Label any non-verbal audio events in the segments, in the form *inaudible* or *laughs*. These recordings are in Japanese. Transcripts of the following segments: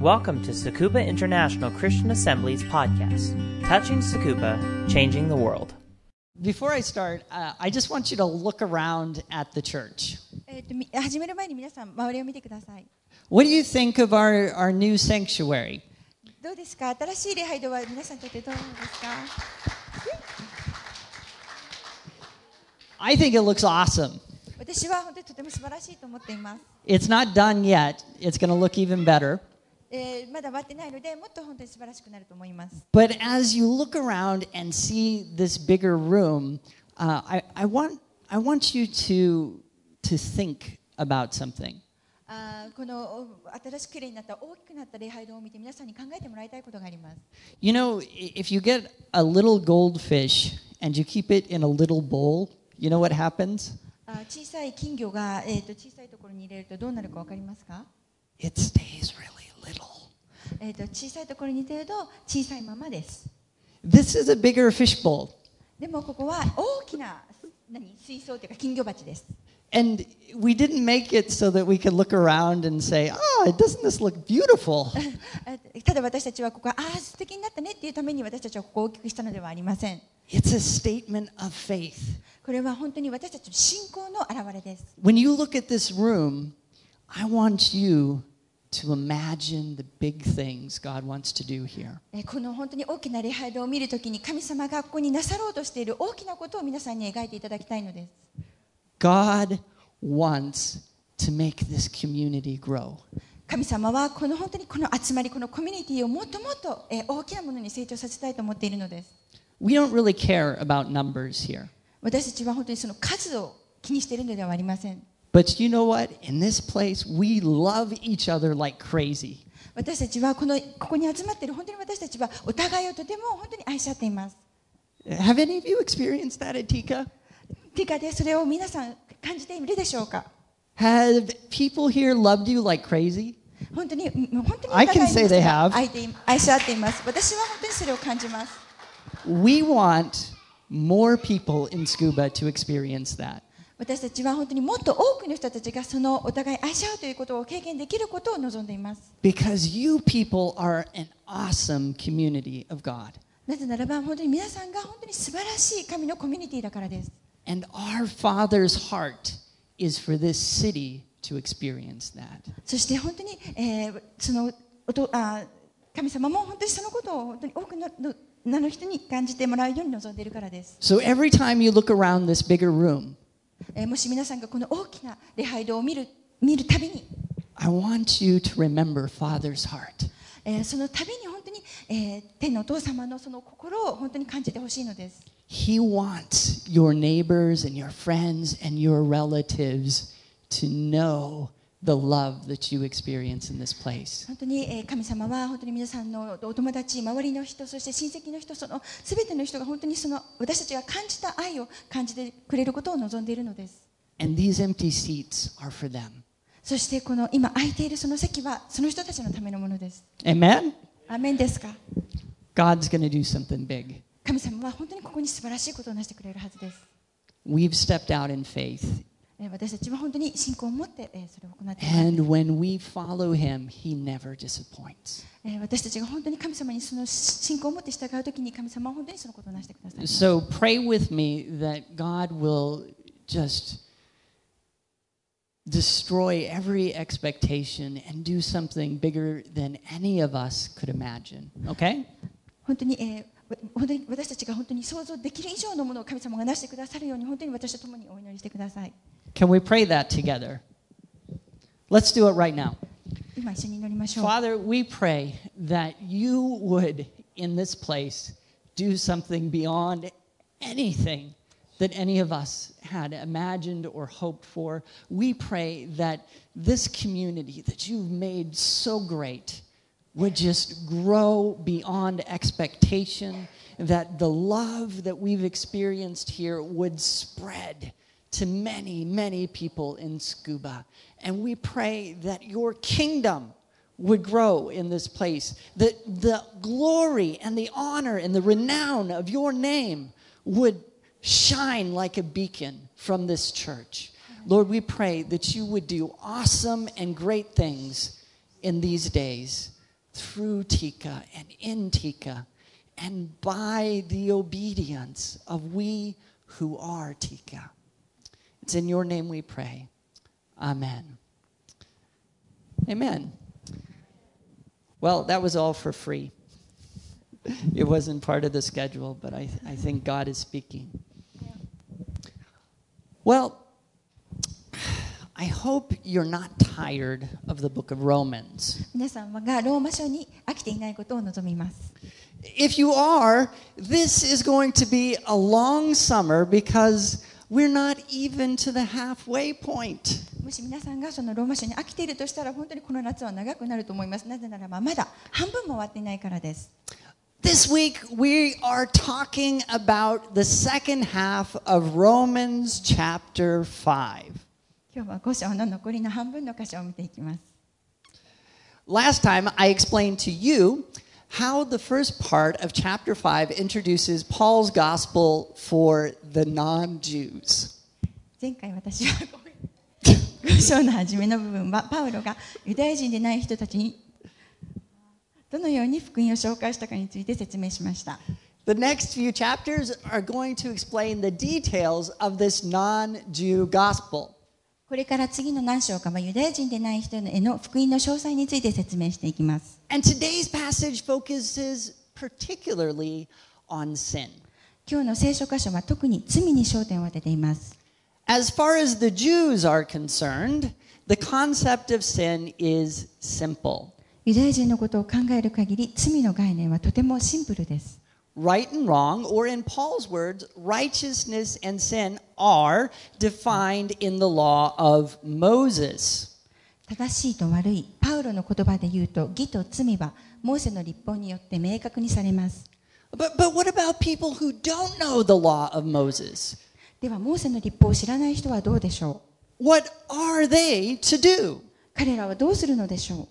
Welcome to Sakuba International Christian Assembly's podcast, Touching Sakuba, Changing the World. Before I start, uh, I just want you to look around at the church. えーとみ始める前に皆さん周りを見てください What do you think of our, our new sanctuary? どうですか新しい礼拝堂は皆さんにとってどうですか I think it looks awesome. 私は本当にとても素晴らしいと思っています、 It's not done yet, it's going to look even better. But as you look around and see this bigger room, uh, I, I, want, I want you to, to think about something. You know, if you get a little goldfish and you keep it in a little bowl, you know what happens? It stays えー、と小さいところに入れると小さいままです This is a bigger fish bowl. でもここは大きな何水槽というか金魚鉢です And we didn't make it so that we could look around and say, oh, doesn't this look beautiful? あただ私たちはここがああ素敵になったねっていうために私たちはここを大きくしたのではありません It's a statement of faith. これは本当に私たちの信仰の表れです When you look at this room, I want you to imagine the big things God wants to do here. えーこの本当に大きな礼拝堂を見るときに神様がここになさろうとしている大きなことを皆さんに描いていただきたいのです God wants to make this community grow. 神様はこの本当にこの集まりこのコミュニティをもっともっと、えー大きなものに成長させたいと思っているのです We don't really care about numbers here. 私たちは本当にその数を気にしているのではありません But you know what? In this place, we love each other like crazy. 私たちはこのここに集まっている本当に私たちはお互いをとても本当に愛し合っています Have any of you experienced that at Tika? ティカでそれを皆さん感じているでしょうか Have people here loved you like crazy? 本当にもう本当にお I 互い can に say they have. 愛てい愛し合っています私は本当にそれを感じます We want more people in Scuba to experience that. 私たちは本当にもっと多くの人たちがそのお互い愛し合うということを経験できることを望んでいます Because you people are an awesome community of God. なぜならば本当に皆さんが本当に素晴らしい神のコミュニティだからです And our Father's heart is for this city to experience that. そして本当に、えーそのおとあ神様も本当にそのことを本当に多くののなの人に感じてもらうように望んでいるからです、So every time you look around this bigger room, えーもし皆さんがこの大きな礼拝堂を見る見るたびに I want you to remember Father's heart. えーその度に本当に、えー天のお父様のその心を本当に感じてほしいのです。He wants your neighbors and your friends and your relatives to know the love that you experience in this place. 本当に、えー神様は本当に皆さんのお友達、周りの人、そして親戚の人、そのすべての人が本当にその私たちが感じた愛を感じてくれることを望んでいるのです。And these empty seats are for them. そしてこの今空いているその席はその人たちのためのものです。Amen? アーメンですか？God's going to do something big. 神様は本当にここに素晴らしいことをなしてくれるはずです。We've stepped out in faith. 私たちは本当に信仰を持ってえそれを行っています。Him, 私たちが本当に神様にその信仰を持って従うときに神様は本当にそのことをなしてください。So pray with me that God will just destroy every expectation and do something bigger than any of us could imagine. Okay? 本当に、えー本当に私たちが本当に想像できる以上のものを神様がなしてくださるように本当に私と共にお祈りしてください。Can we pray that together? Let's do it right now. Father, we pray that you would, in this place, do something beyond anything that any of us had imagined or hoped for. We pray that this community that you've made so great would just grow beyond expectation, that the love that we've experienced here would spread to many, many people in Scuba. And we pray that your kingdom would grow in this place, that the glory and the honor and the renown of your name would shine like a beacon from this church. Lord, we pray that you would do awesome and great things in these days through Tika and in Tika and by the obedience of we who are Tika. It's in your name we pray. Amen. Amen. Well, that was all for free. It wasn't part of the schedule, but I, I think God is speaking. Well, I hope you're not tired of the book of Romans. 皆さんがローマ書に飽きていないことを望みます。 If you are, this is going to be a long summer because we're not even to the halfway point. もし皆さんがそのローマ書に飽きているとしたら本当にこの夏は長くなると思います。なぜならばまだ半分も終わっていないからです。 This week, we are talking about the second half of Romans chapter 5. 今日は5章の残りの半分の箇所を見ていきます。 Last time, I explained to you how the first part of chapter 5 introduces Paul's gospel for the non Jews. 前回私はごめ*laughs* ん*laughs* 5章の初めの部分はパウロがユダヤ人でない人たちにどのように福音を紹介したかについて説明しました。 The next few chapters are going to explain the details of this non Jew gospel. これから次の何章かはユダヤ人でない人への福音の詳細について説明していきます。今日の聖書箇所は特に罪に焦点を当てています。ユダヤ人のことを考える限り、罪の概念はとてもシンプルです。Right and wrong, or in Paul's words, righteousness and sin are defined in the law of Moses. 正しいと悪い、パウロの言葉で言うと義と罪はモーセの立法によって明確にされます。 But, but what about people who don't know the law of Moses? ではモーセの立法を知らない人はどうでしょう What are they to do? 彼らはどうするのでしょう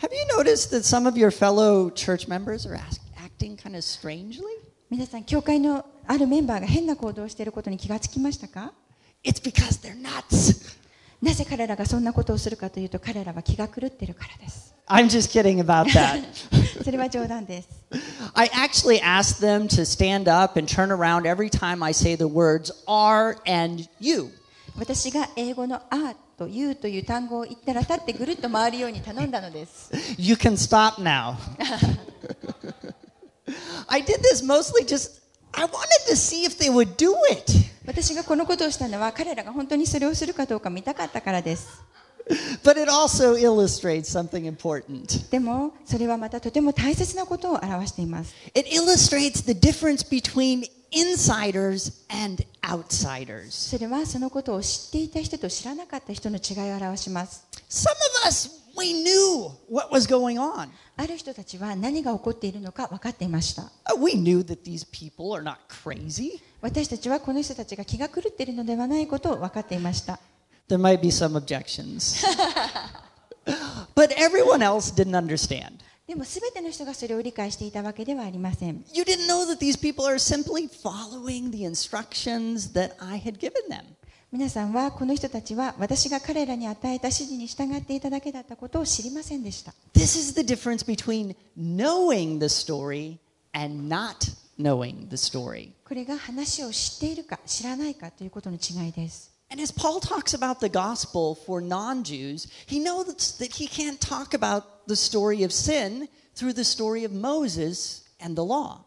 Have you noticed that some of your fellow church members are ask, Acting kind of strangely? 皆さん、教会のあるメンバーが変な行動をしていることに気がつきましたか It's because they're nuts. なぜ彼らがそんなことをするかというと彼らは気が狂っているからです。I'm just kidding about that. それは冗談です。I actually asked them to stand up and turn around every time I say the words are and you. 私が英語の「あ」と「you」という単語を言ったら立ってぐるっと回るように頼んだのです You can stop now. I did this mostly just, I wanted to see if they would do it. 私がこのことをしたのは彼らが本当にそれをするかどうか見たかったからです But it also illustrates something important. でもそれはまたとても大切なことを表しています It illustrates the difference between insiders and outsiders. それはそのことを知っていた人と知らなかった人の違いを表します Some of us, we knew what was going on. ある人たちは何が起こっているのか分かっていました Uh, We knew that these people are not crazy. 私たちはこの人たちが気が狂っているのではないことを分かっていました There might be some objections. but everyone else didn't understand. でも全ての人がそれを理解していたわけではありません You didn't know that these people are simply following the instructions that I had given them. 皆さんはこの人たちは私が彼らに与えた指示に従っていただけだったことを知りませんでした This is the difference between knowing the story and not knowing the story. これが話を知っているか知らないかということの違いです And as Paul talks about the gospel for non Jews, he knows that he can't talk about the story of sin through the story of Moses and the law.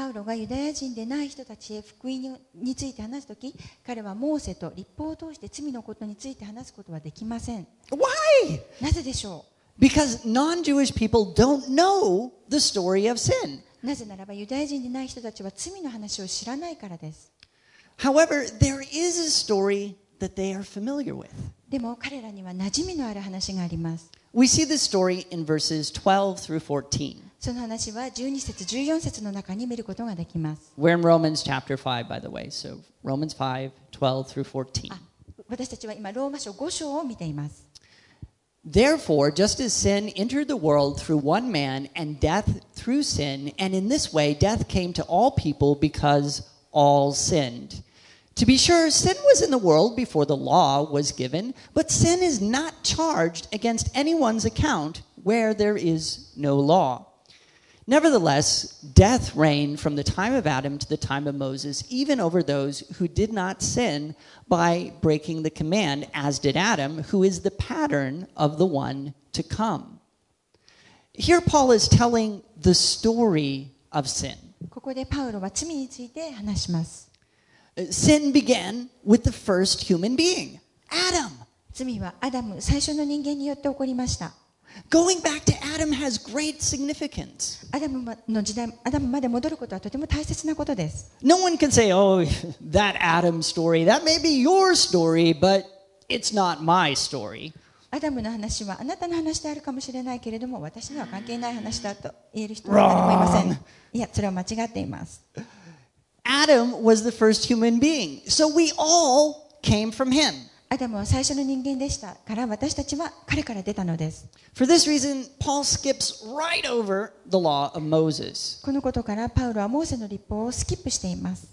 パウロがユダヤ人でない人たちへ福音について話すとき彼はモーセと立法を通して罪のことについて話すことはできません Why? なぜでしょ Because non Jewish people don't know the story of sin. うなぜならばユダヤ人でない人たちは罪の話を知らないからです However, there is a story that they are familiar with. でも彼らには馴染みのある話があります We see this story in verses 12 through 14. その話は12節14節の中に見ることができます We're in Romans chapter 5, by the way. So Romans 5, 12 through 14. あ私たちは今ローマ書5章を見ています Therefore, just as sin entered the world through one man, and death through sin, and in this way death came to all people because all sinned. To be sure, sin was in the world before the law was given, but sin is not charged against anyone's account where there is no law. Nevertheless, death reigned from the time of Adam to the time of Moses, even over those who did not sin by breaking the command, as did Adam, who is the pattern of the one to come. Here, Paul is telling the story of sin. ここでパウロは罪について話します。 Uh, Sin began with the first human being, Adam. 罪はアダム、最初の人間によって起こりました。 Going back to Adam has great significance. アダムの時代、アダムまで戻ることはとても大切なことです。 No one can say, oh, *laughs* that Adam story, that may be your story, but it's not my story. アダムの話はあなたの話であるかもしれないけれども、私には関係ない話だと言える人は誰もいません。いや、それは間違っています。 Adam was the first human being, so we all came from him. アダムは最初の人間でしたから、私たちは彼から出たのです。 For this reason, Paul skips right over the law of Moses. このことからパウロはモーセの立法をスキップしています。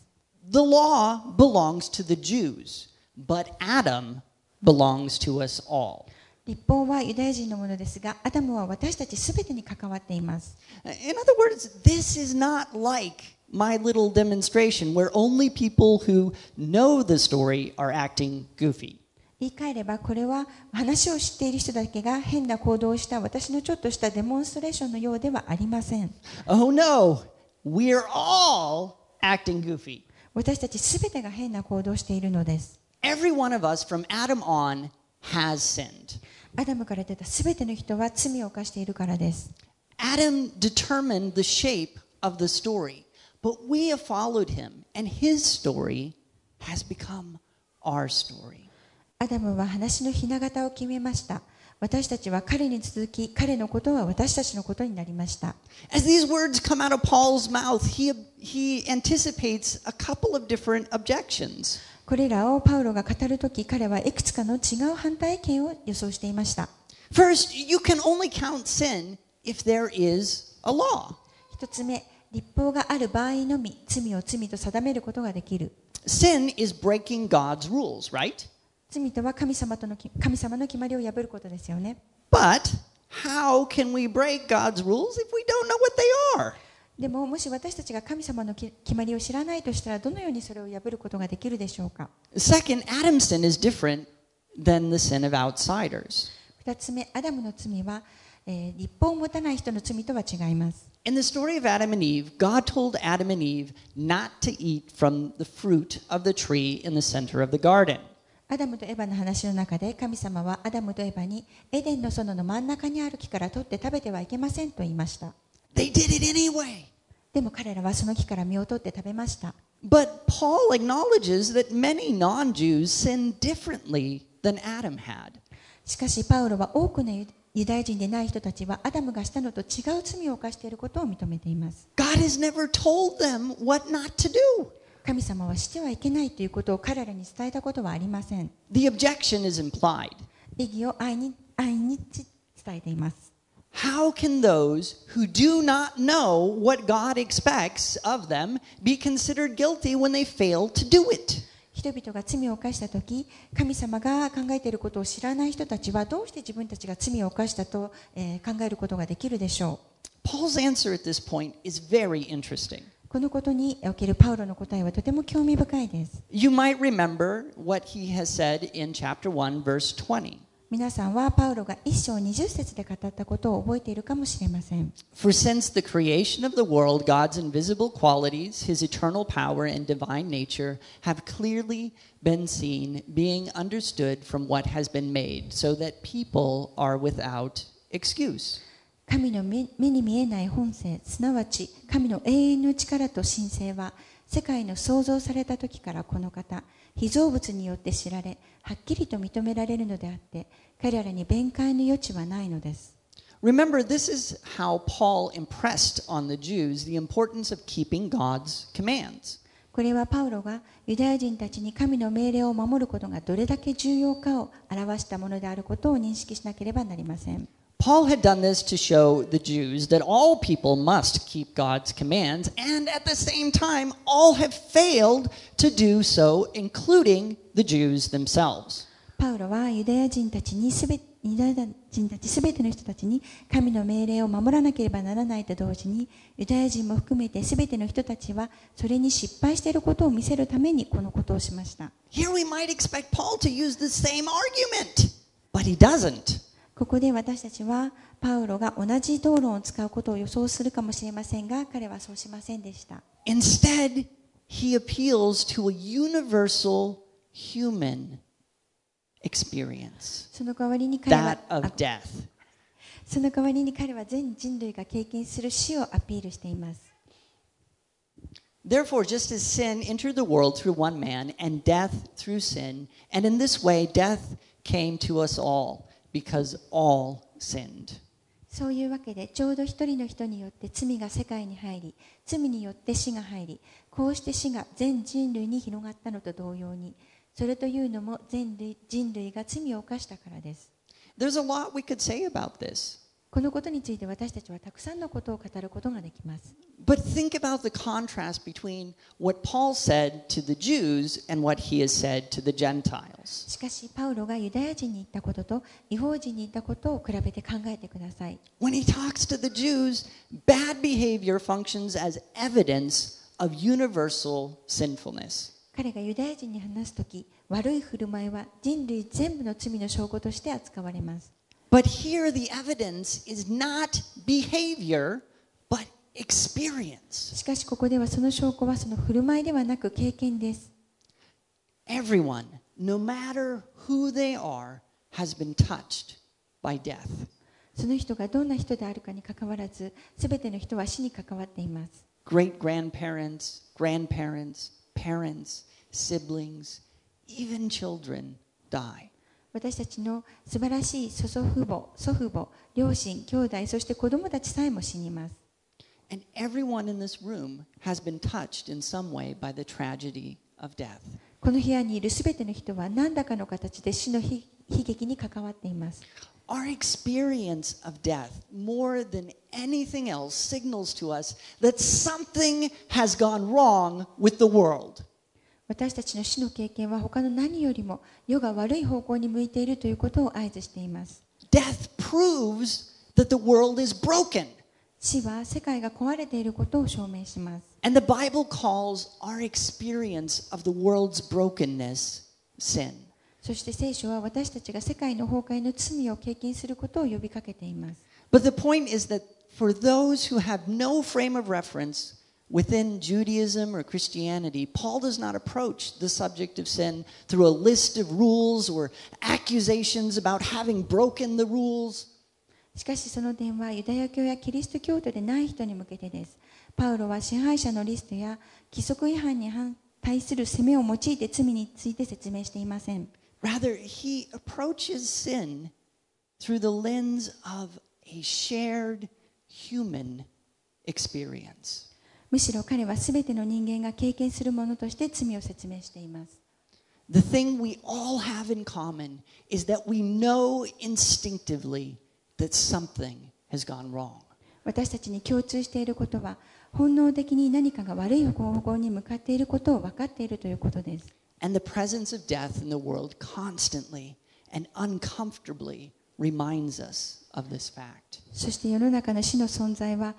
The law belongs to the Jews, but Adam belongs to us all. 立法はユダヤ人のものですが、アダムは私たちすべてに関わっています。 In other words, this is not like my little demonstration where only people who know the story are acting goofy. 言い換えれば、これは話を知っている人だけが変な行動をした私のちょっとしたデモンストレーションのようではありません。Oh no, we're all acting goofy. 私たちすべてが変な行動をしているのです。Every one of us from Adam on has sinned. アダムから出たすべての人は罪を犯しているからです。Adam determined the shape of the story, but we have followed him, and his story has become our story. アダムは話のひな形を決めました。私たちは彼に続き、彼のことは私たちのことになりました。As these words come out of Paul's mouth, he, he anticipates a couple of different objections. これらをパウロが語るとき、彼はいくつかの違う反対意見を予想していました。First, you can only count sin if there is a law. 一つ目、立法がある場合のみ、罪を罪と定めることができる。Sin is breaking God's rules, right? 罪とは神様とのき神様の決まりを破ることですよね。But how can we break God's rules if we don't know what they are? でも、もし私たちが神様のき決まりを知らないとしたら、どのようにそれを破ることができるでしょうか。Second, Adam's sin is different than the sin of outsiders. 二つ目、アダムの罪は、えー立法を持たない人の罪とは違います。In the story of Adam and Eve, God told Adam and Eve not to eat from the fruit of the tree in the center of the garden. アダムとエバの話の中で神様はアダムとエバにエデンの園の真ん中にある木から取って食べてはいけませんと言いました They did it anyway. でも彼らはその木から実を取って食べました But Paul acknowledges that many non Jews sin differently than Adam had. しかしパウロは多くのユユダヤ人でない人たちはアダムがしたのと違う罪を犯していることを認めています God has never told them what not to do. 神様はしてはいけないということを彼らに伝えたことはありません The objection is implied. 意義を愛に愛に伝えています How can those who do not know what God expects of them be considered guilty when they fail to do it? 人々が罪を犯したとき、神様が考えていることを知らない人たちはどうして自分たちが罪を犯したと、えー考えることができるでしょ Paul's answer at this point is very interesting. う。このことにおけるパウロの答えはとても興味深いです。You might remember what he has said in chapter 1, verse 20. 皆さんはパウロが一章20節で語ったことを覚えているかもしれません。For since the creation of the world, God's invisible qualities, his eternal power and divine nature, have clearly been seen, being understood from what has been made, so that people are without excuse. 神の目目に見えない本性、すなわち神の永遠の力と神性は、世界の創造された時からこの方、被造物によって知られ、はっきりと認められるのであって、彼らに弁解の余地はないのです。Remember, this is how Paul impressed on the Jews the importance of keeping God's commands. これはパウロがユダヤ人たちに神の命令を守ることがどれだけ重要かを表したものであることを認識しなければなりません。Paul had done this to show the Jews that all people must keep God's commands, and at the same time, all have failed to do so, including the Jews themselves. パウロはユダヤ人たちにすべユダヤ人たちすべての人たちに神の命令を守らなければならないと同時にユダヤ人も含めてすべての人たちはそれに失敗していることを見せるためにこのことをしました Here we might expect Paul to use the same argument, but he doesn't. ここで私たちはパウロが同じ討論を使うことを予想するかもしれませんが彼はそうしませんでした Instead, he appeals to a universal human experience その代わりに彼 that は of あ death. その代わりに彼は全人類が経験する死をアピールしています Therefore, just as sin entered the world through one man, and death through sin, and in this way death came to us all, because all sinned. そういうわけでちょうど一人の人によって罪が世界に入り罪によって死が入りこうして死が全人類に広がったのと同様にそれというのも全類人類が罪を犯したからです There's a lot we could say about this. このことについて私たちはたくさんのことを語ることができます But think about the contrast between what Paul said to the Jews and what he has said to the Gentiles. しかしパウロがユダヤ人に言ったことと違法人に言ったことを比べて考えてください When he talks to the Jews, bad behavior functions as evidence of universal sinfulness. 彼がユダヤ人に話すとき悪い振る舞いは人類全部の罪の証拠として扱われます But here the evidence is not behavior, but experience. しかしここではその証拠はその振る舞いではなく経験です。Everyone, no matter who they are, has been touched by death. その人がどんな人であるかにかかわらず、すべての人は死に関わっています。Great grandparents, grandparents, parents, siblings, even children die. 私たちの素晴らしい祖祖父母、祖父母、両親、兄弟、そして子供たちさえも死にます。And everyone in this room has been touched in some way by the tragedy of death. この部屋にいるすべての人は何らかの形で死の悲悲劇に関わっています。Our experience of death, more than anything else, signals to us that something has gone wrong with the world. 私たちの死の経験は他の何よりも世が悪い方向に向いているということを合図しています。Death proves that the world is broken. 死は世界が壊れていることを証明します。And the Bible calls our experience of the world's brokenness sin. そして聖書は私たちが世界の崩壊の罪を経験することを呼びかけています。But the point is that for those who have no frame of reference within Judaism or Christianity, Paul does not approach the subject of sin through a list of rules or accusations about having broken the rules. しかしその点はユダヤ教やキリスト教徒でない人に向けてです。パウロは支配者のリストや規則違反に反対する責めを用いて罪について説明していません。 Rather, he approaches sin through the lens of a shared human experience. むしろ彼は全ての人間が経験するものとして罪を説明しています。The thing we all have in common is that we know instinctively that something has gone wrong. 私たちに共通していることは本能的に何かが悪い方向に向かっていることを分かっているということです。And the presence of death in the world constantly and uncomfortably reminds us of this fact. そして世の中の死の存在は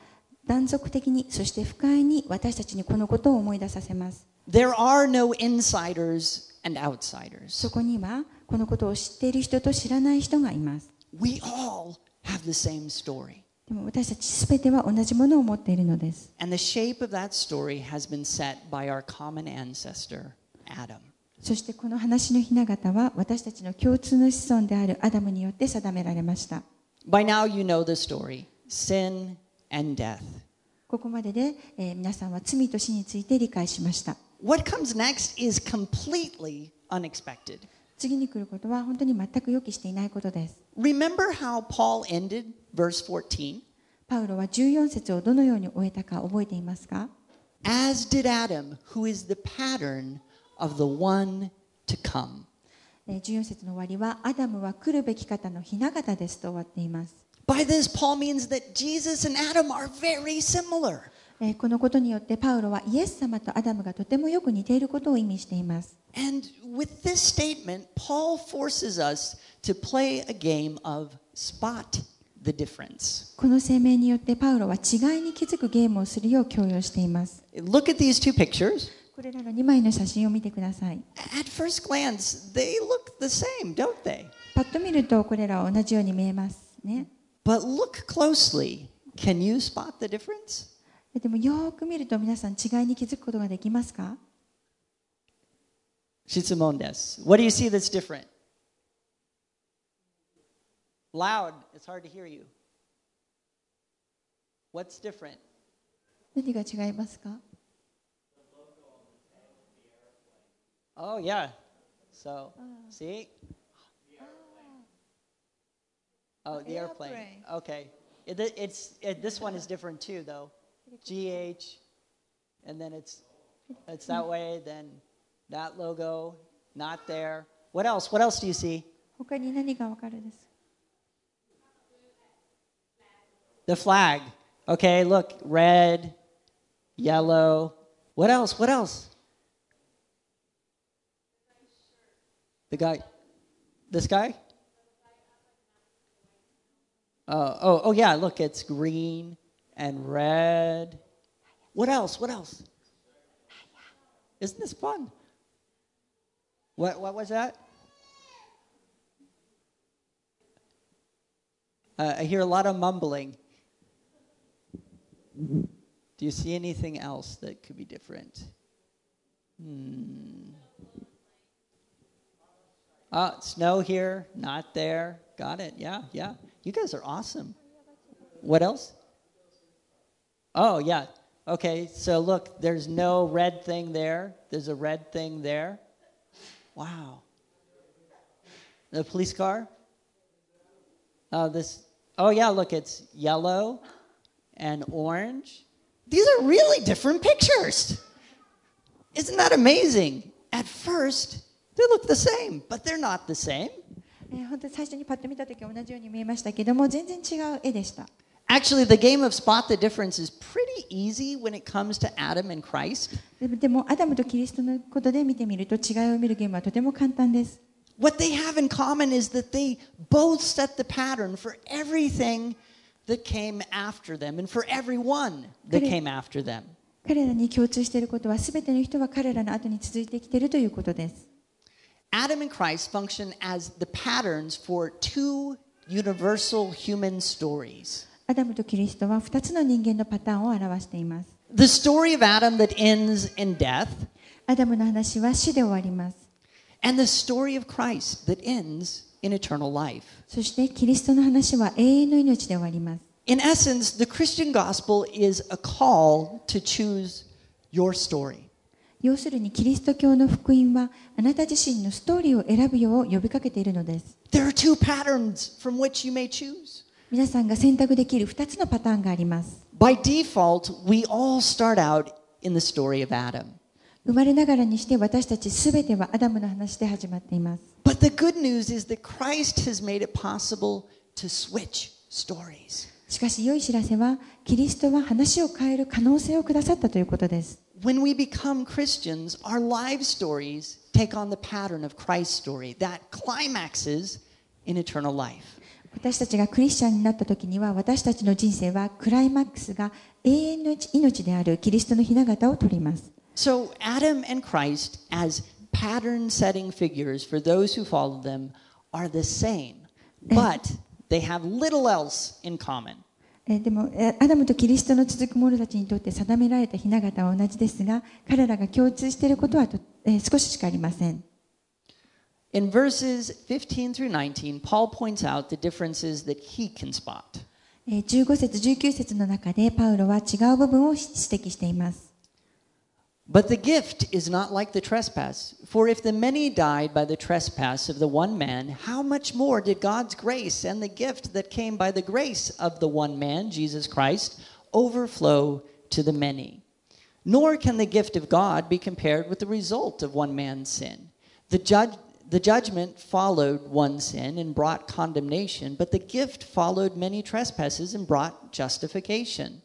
断続的にそして不快に私たちにこのことを思い出させます。There are no insiders and outsiders. そこにはこのことを知っている人と知らない人がいます。We all have the same story. でも私たちすべては同じものを持っているのです。And the shape of that story has been set by our common ancestor, Adam. そしてこの話の雛形は私たちの共通の子孫であるアダムによって定められました。By now, you know the story sin and death. ここまでで、えー皆さんは罪と死について理解しました。What comes next is completely unexpected. 次に来ることは本当に全く予期していないことです。Remember how Paul ended verse 14? パウロは14節をどのように終えたか覚えていますか As did Adam, who is the pattern of the one to come. えー14節の終わりは、アダムは来るべき方の雛形ですと終わっています。By this, Paul means that Jesus and Adam are very similar. このことによってパウロはイエス様とアダムがとてもよく似ていることを意味しています。Statement, この声明によってパウロは違いに気づくゲームをするよう強要しています。これらの2枚の写真を見てください。Glance, same, パッと見るとこれらは同じように見えます。ね But look closely. Can you spot the difference? でもよーく見ると皆さん違いに気づくことができますか Shitsumon desu. What do you see that's different? Loud. It's hard to hear you. What's different? 何が違いますか Oh, yeah. So, see? Oh, the airplane. Okay. It, it's, it, this one is different too, though. GH, and then it's, it's that way, then that logo, not there. What else? What else do you see? The flag. Okay, look, red, yellow. What else? What else? The guy. This guy? Oh, oh, oh yeah, look, it's green and red. What else? What else? Isn't this fun? What, what was that? Uh, I hear a lot of mumbling. Do you see anything else that could be different? Hmm. Uh, snow here, not there. Got it. Yeah, yeah. You guys are awesome. What else? Oh, yeah. Okay, so look, there's no red thing there. There's a red thing there. Wow. The police car? Oh, this. Oh, yeah, look, it's yellow and orange. These are really different pictures. Isn't that amazing? At first, they look the same, but they're not the same. えー本当に最初にパッと見た時は同じように見えましたけども全然違う絵でした Actually, the game of spot the difference is pretty easy when it comes to Adam and Christ. でもアダムとキリストのことで見てみると違いを見るゲームはとても簡単です What they have in common is that they both set the pattern for everything that came after them and for everyone that came after them. 彼らに共通していることは全ての人は彼らの後に続いてきているということです Adam and Christ function as the patterns for two universal human stories. アダムとキリストは2つの人間のパターンを表しています The story of Adam that ends in death, アダムの話は死で終わります and the story of Christ that ends in eternal life. そしてキリストの話は永遠の命で終わります In essence, the Christian gospel is a call to choose your story. 要するにキリスト教の福音はあなた自身のストーリーを選ぶよう呼びかけているのです。皆さんが選択できる2つのパターンがあります。生まれながらにして私たちすべてはアダムの話で始まっています。しかし良い知らせはキリストは話を変える可能性をくださったということです。When we become Christians, our life stories take on the pattern of Christ's story that climaxes in eternal life. 私たちがクリスチャンになった時には私たちの人生はクライマックスが永遠の命であるキリストの雛形を取ります So, Adam and Christ, as pattern setting figures for those who follow them, are the same, but they have little else in common. えーでもえーアダムとキリストの続く者たちにとって定められた雛形は同じですが彼らが共通していることはと、えー少ししかありません In verses 15 through 19, Paul points out the differences that he can spot. えー15節19節の中でパウロは違う部分を指摘しています But the gift is not like the trespass. For if the many died by the trespass of the one man, how much more did God's grace and the gift that came by the grace of the one man, Jesus Christ, overflow to the many? Nor can the gift of God be compared with the result of one man's sin. The, judge, The judgment followed one sin and brought condemnation, but the gift followed many trespasses and brought justification.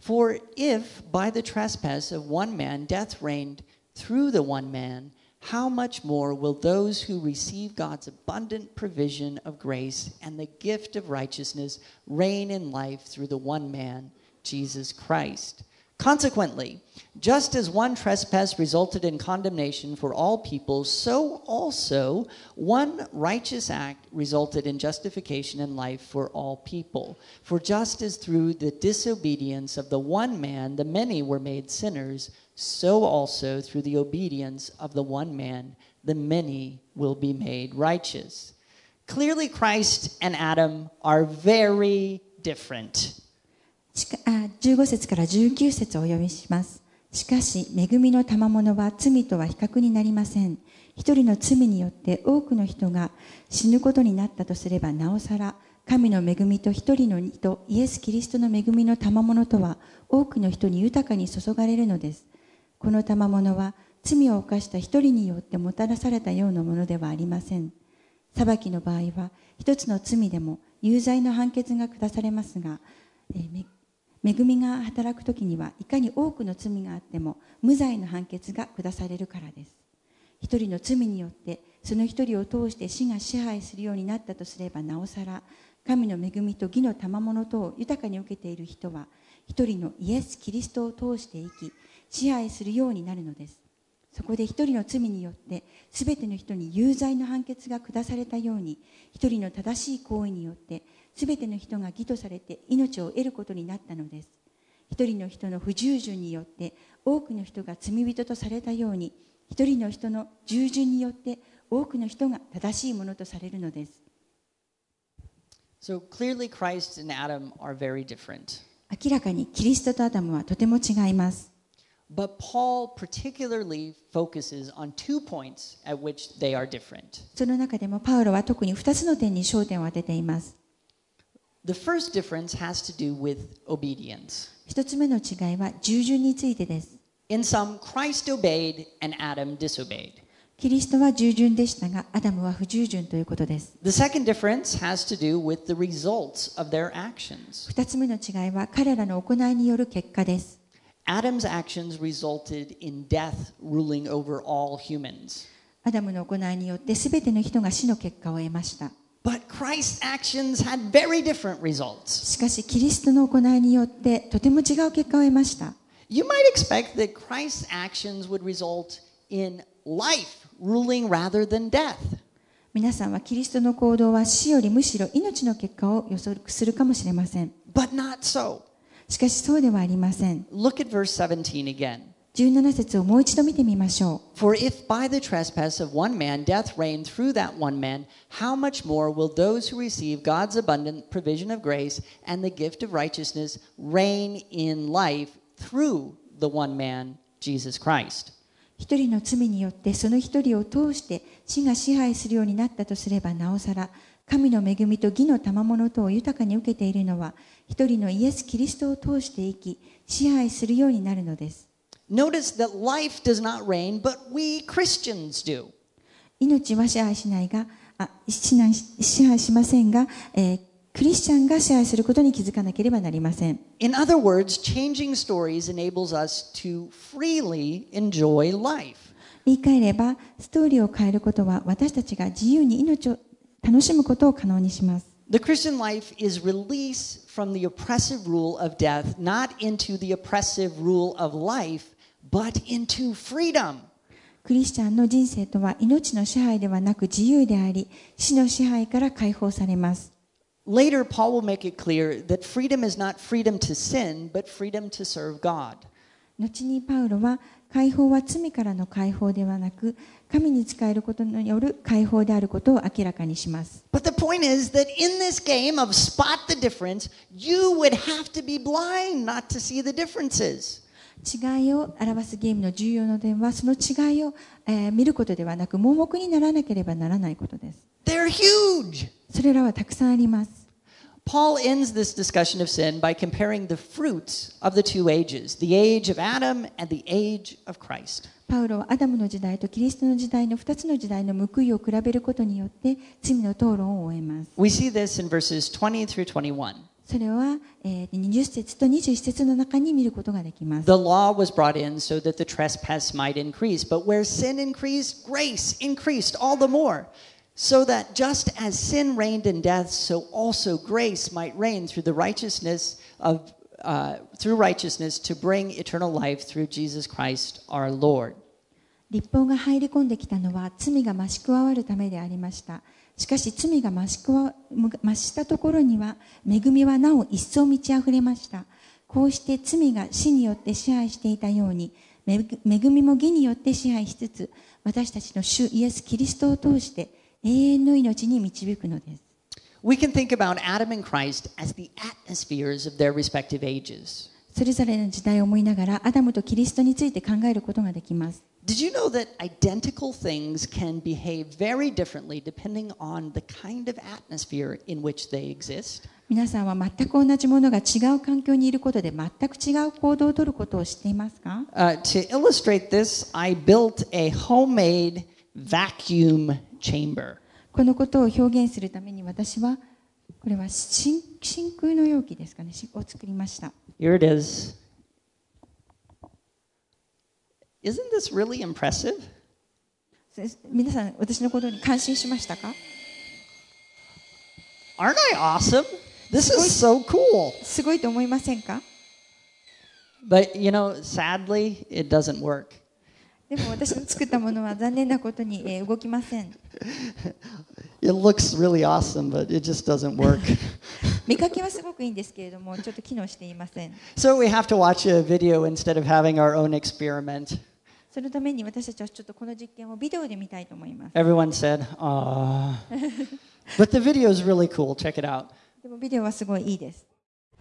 For if by the trespass of one man death reigned through the one man, how much more will those who receive God's abundant provision of grace and the gift of righteousness reign in life through the one man, Jesus Christ? Consequently, just as one trespass resulted in condemnation for all people, so also one righteous act resulted in justification and life for all people. For just as through the disobedience of the one man the many were made sinners, so also through the obedience of the one man the many will be made righteous. Clearly, Christ and Adam are very different. しかあ15節から19節をお読みします。しかし、恵みの賜物は罪とは比較になりません。一人の罪によって多くの人が死ぬことになったとすれば、なおさら、神の恵みと一人の人、イエス・キリストの恵みの賜物とは、多くの人に豊かに注がれるのです。この賜物は、罪を犯した一人によってもたらされたようなものではありません。裁きの場合は、一つの罪でも有罪の判決が下されますが、えー恵みが働くときにはいかに多くの罪があっても無罪の判決が下されるからです。一人の罪によってその一人を通して死が支配するようになったとすればなおさら神の恵みと義の賜物とを豊かに受けている人は一人のイエス・キリストを通して生き支配するようになるのです。そこで一人の罪によって全ての人に有罪の判決が下されたように一人の正しい行為によって全ての人が義とされて命を得ることになったのです一人の人の不従順によって多くの人が罪人とされたように一人の人の従順によって多くの人が正しいものとされるのです So clearly, Christ and Adam are very different. 明らかにキリストとアダムはとても違います But Paul particularly focuses on two points at which they are different. その中でもパウロは特に2つの点に焦点を当てています The first difference has to do with obedience. 一つ目の違いは従順についてです In some, Christ obeyed and Adam disobeyed. キリストは従順でしたがアダムは不従順ということです The second difference has to do with the results of their actions. 二つ目の違いは彼らの行いによる結果です Adam's actions resulted in death ruling over all humans. アダムの行いによって全ての人が死の結果を得ました But Christ's actions had very different results. しかしキリストの行いによってとても違う結果を得ました You might expect that Christ's actions would result in life ruling rather than death. 皆さんはキリストの行動は死よりむしろ命の結果を予測するかもしれません But not so. しかしそうではありません Look at verse 17 again. 17節をもう一度見てみましょう For if by the trespass of one man death reigned through that one man, how much more will those who receive God's abundant provision of grace and the gift of righteousness reign in life through the one man, Jesus Christ? 一人の罪によってその一人を通して死が支配するようになったとすればなおさら神の恵みと義の賜物とを豊かに受けているのは一人のイエス・キリストを通して生き支配するようになるのです Notice that life does not reign, but we Christians do. 命は支配しないがあ支配し支配しませんが、えークリスチャンが支配することに気づかなければなりません In other words, changing stories enables us to freely enjoy life. 言い換えればストーリーを変えることは私たちが自由に命を楽しむことを可能にします The Christian life is release from the oppressive rule of death, not into the oppressive rule of life, But into freedom. クリスチャンの人生とは命の支配ではなく自由であり死の支配から解放されます Later, Paul will make it clear that freedom is not freedom to sin, but freedom to serve God. 後にパウロは解放は罪からの解放ではなく神に仕えることによる解放であることを明らかにします But the point is that in this game of spot the difference, you would have to be blind not to see the differences. 違いを表すゲームの重要な点はその違いを、えー見ることではなく盲目にならなければならないことです They're huge. それらはたくさんあります Paul ends this discussion of sin by comparing the fruits of the two ages, the age of Adam and the age of Christ. パウロはアダムの時代とキリストの時代の2つの時代の報いを比べることによって罪の討論を終えます。We see this in verses 20 through 21. それは、えー20節と21節の中に見ることができます。The law was brought in so that the trespass might increase, but where sin increased, grace increased all the more. So that just as sin reigned in death, so also grace might reign through the righteousness of uh, through righteousness to bring eternal life through Jesus Christ our Lord. 立法が入り込んできたのは罪が増し加わるためでありました。しかし罪が増し増したところには恵みはなお一層満ち溢れました。こうして罪が死によって支配していたように恵恵みも義によって支配しつつ私たちの主イエス・キリストを通して永遠の命に導くのです。We can think about Adam and Christ as the atmospheres of their respective ages. それぞれの時代を思いながらアダムとキリストについて考えることができます。Did you know that identical things can behave very differently depending on the kind of atmosphere in which they exist? 皆さんは全く同じものが違う環境にいることで全く違う行動をとることを知っていますか Uh, to illustrate this, I built a homemade vacuum chamber. このことを表現するために私はこれは真真空の容器ですかねしを作りました Here it is. Isn't this really impressive? す皆さん私のことに感心しましたか Aren't I awesome? This is so cool. すごいと思いませんか But you know, sadly, it doesn't work. でも私の作ったものは残念なことに、えー動きません It looks really awesome, but it just doesn't work. *laughs* 見かけはすごくいいんですけれどもちょっと機能していません so we have to watch a video instead of having our own experiment. そのために私たちはちょっとこの実験をビデオで見たいと思います Everyone said, "Ah." *laughs* but the video is really cool. Check it out. でもビデオはすごいいいです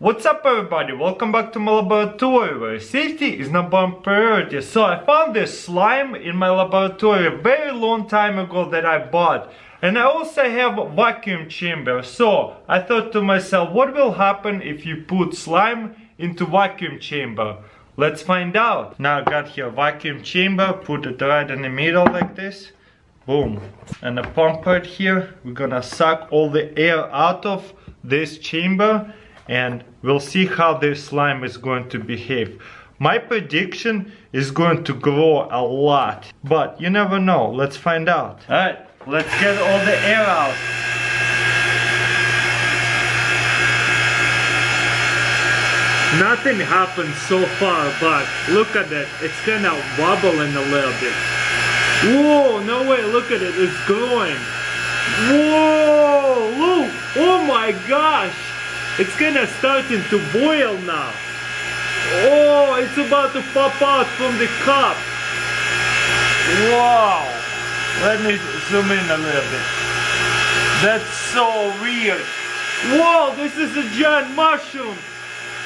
What's up everybody, welcome back to my laboratory where safety is number one priority. So I found this slime in my laboratory a very long time ago that I bought. And I also have a vacuum chamber. So I thought to myself, what will happen if you put slime into vacuum chamber? Let's find out. Now I got here vacuum chamber, put it right in the middle like this. Boom. And a pump right here. We're gonna suck all the air out of this chamber and we'll see how this slime is going to behave. My prediction is going to grow a lot, but you never know. Let's find out. Alright, let's get all the air out. Nothing happened so far, but look at it. It's kind of wobbling a little bit. Whoa, no way, look at it, it's going. Whoa, look, oh my gosh. It's kinda starting to boil now. Oh, it's about to pop out from the cup. Wow. Let me zoom in a little bit. That's so weird. Whoa, this is a giant mushroom.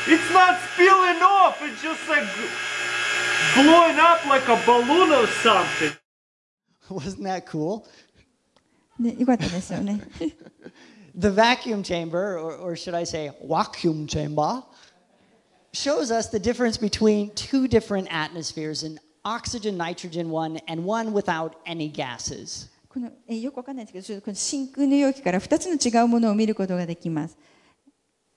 It's not spilling off, it's just like blowing up like a balloon or something. *laughs* Wasn't that cool? ね、*laughs* よかったですよね The vacuum chamber, or, or should I say, vacuum chamber, shows us the difference between two different atmospheres an oxygen, nitrogen one, and one without any gases. *laughs* この、えーよくわかんないですけどちょっとこの真空の容器から2つの違うものを見ることができます、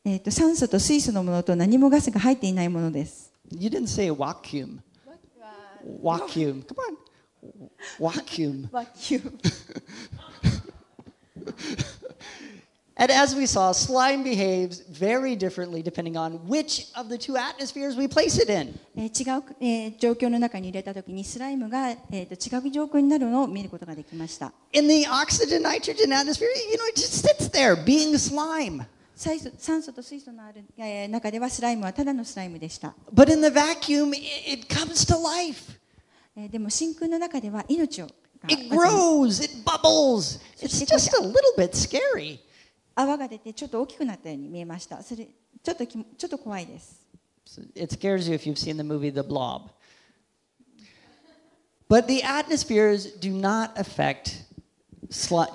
えー、と酸素と水素のものと何もガスが入っていないものです。You didn't say vacuum. Vacuum. Come on. Vacuum. *laughs* Vacuum. *laughs* and as we saw, slime behaves very differently depending on which of the two atmospheres we place it in. 違う状況の中に入れたときにスライムが違う状況になるのを見ることができました。In the oxygen nitrogen atmosphere, you know, it just sits there being slime. 酸素酸素と水素のある、えー中ではスライムはただのスライムでした、But in the vacuum, it, comes to life. えーでも真空の中では命をが It grows, it bubbles. It's just a little bit scary. 泡が出てちょっと大きくなったように見えましたそれちょっときちょっと怖いです It scares you if you've seen the movie The Blob. But the atmospheres do not affect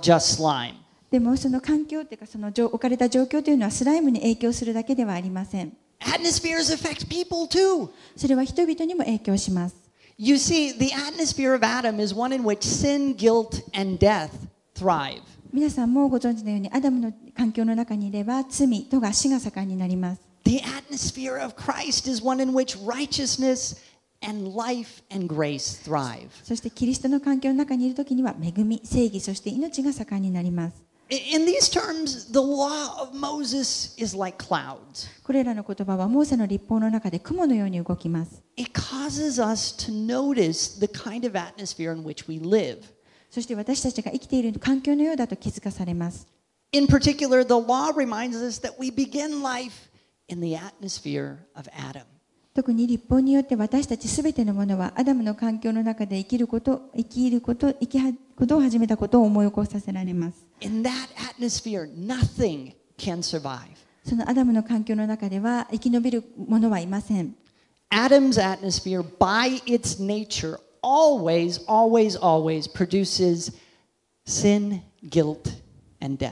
just slime. でもその環境っていうかその状置かれた状況というのはスライムに影響するだけではありません Atmospheres affect people too. それは人々にも影響します You see, the atmosphere of Adam is one in which sin, guilt, and death thrive. 皆さんもご存知のようにアダムの環境の中にいれば罪、とが死が盛んになります。The atmosphere of Christ is one in which righteousness and life and grace thrive. そしてキリストの環境の中にいるときには恵み、正義、そして命が盛んになります。In these terms, the law of Moses is like clouds. これらの言葉はモーセの立法の中で雲のように動きます。It causes us to notice the kind of atmosphere in which we live. そして私たちが生きている環境のようだと気づかされます。In particular, the law reminds us that we begin life in the atmosphere of Adam. 特に立法によって私たちすべてのものはアダムの環境の中で生きること、生きること、生きはことを始めたことを思い起こさせられます。In that atmosphere, nothing can survive. そのアダムの環境の中では生き延びるものはいません。Adam's atmosphere, by its nature, always, always, always produces sin, guilt, and death.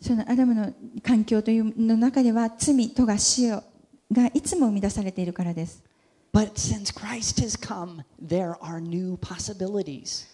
そのアダムの環境というの中では罪とが死をがいつも生み出されているからです。But since Christ has come, there are new possibilities.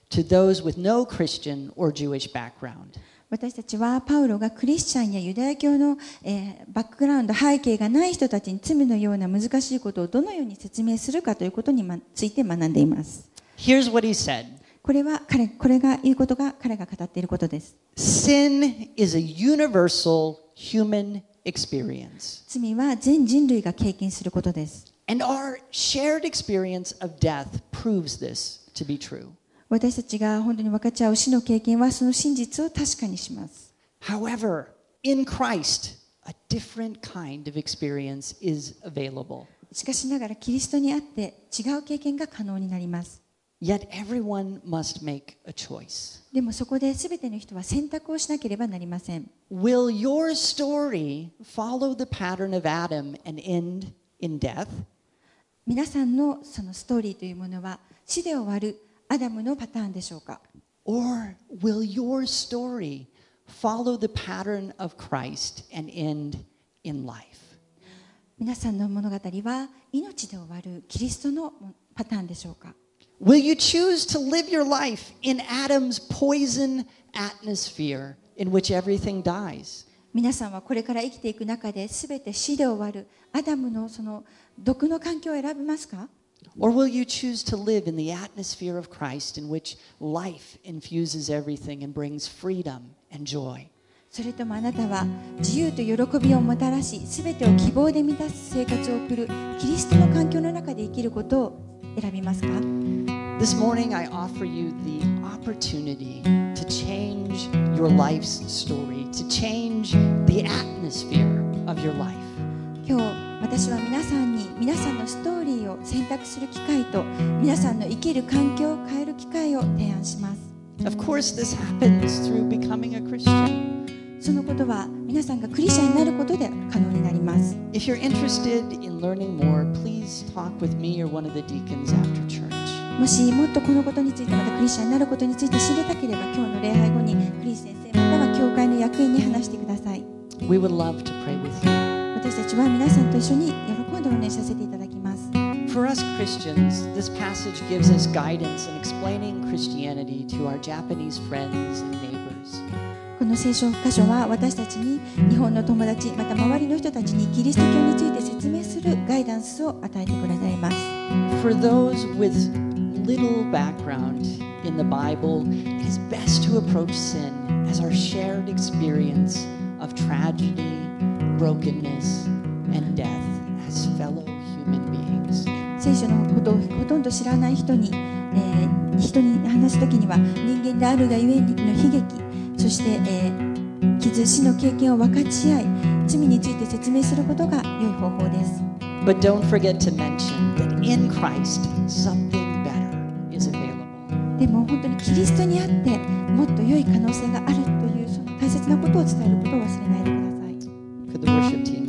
to those with no Christian or Jewish background. 私たちはパウロがクリスチャンやユダヤ教の、えーバックグラウンド背景がない人たちに罪のような難しいことをどのように説明するかということにまついて学んでいます。Here's what he said これは彼これが言うことが彼が語っていることです。Sin is a universal human experience. 罪は全人類が経験することです。And our shared experience of death proves this to be true. 私たちが本当に分かち合う死の経験はその真実を確かにします。However, in Christ, a different kind of experience is available. しかしながらキリストにあって違う経験が可能になります。Yet everyone must make a choice. でもそこで全ての人は選択をしなければなりません。Will your story follow the pattern of Adam and end in death? 皆さんのそのストーリーというものは死で終わるアダムのパターンでしょうか Or will your story follow the pattern of Christ and end in life? 皆さんの物語は命で終わるキリストのパターンでしょうか Will you choose to live your life in Adam's poison atmosphere in which everything dies? 皆さんはこれから生きていく中で全て死で終わるアダムのその毒の環境を選びますか Or will you choose to live in the atmosphere of Christ in which life infuses everything and brings freedom and joy? それともあなたは自由と喜びをもたらし全てを希望で満たす生活を送るキリストの環境の中で生きることを選びますか This morning, I offer you the opportunity to change your life's story, to change the atmosphere of your life. 今日 私は皆さんに皆さんのストーリーを選択する機会と皆さんの生きる環境を変える機会を提案します Of course, this happens through becoming a Christian. そのことは皆さんがクリスチャンになることで可能になります If you're interested in learning more, please talk with me or one of the deacons after church. もしもっとこのことについてまたクリスチャンになることについて知りたければ今日の礼拝後にクリス先生または教会の役員に話してください We would love to pray with you. 私たちは皆さんと一緒に喜んでお祈りさせていただきます For us Christians, this passage gives us guidance in explaining Christianity to our Japanese friends and neighbors. この聖書箇所は私たちに日本の友達また周りの人たちにキリスト教について説明するガイダンスを与えてくださいます For those with little background in the Bible, it is best to approach sin as our shared experience of tragedy, brokenness, and death as fellow human beings. 聖書のことをほとんど知らない人に、えー人に話す時には人間であるがゆえにの悲劇そして、えー傷死の経験を分かち合い罪について説明することが良い方法です But don't forget to mention that in Christ, something better is available. でも本当にキリストにあってもっと良い可能性があるというその大切なことを伝えることを忘れない worship team.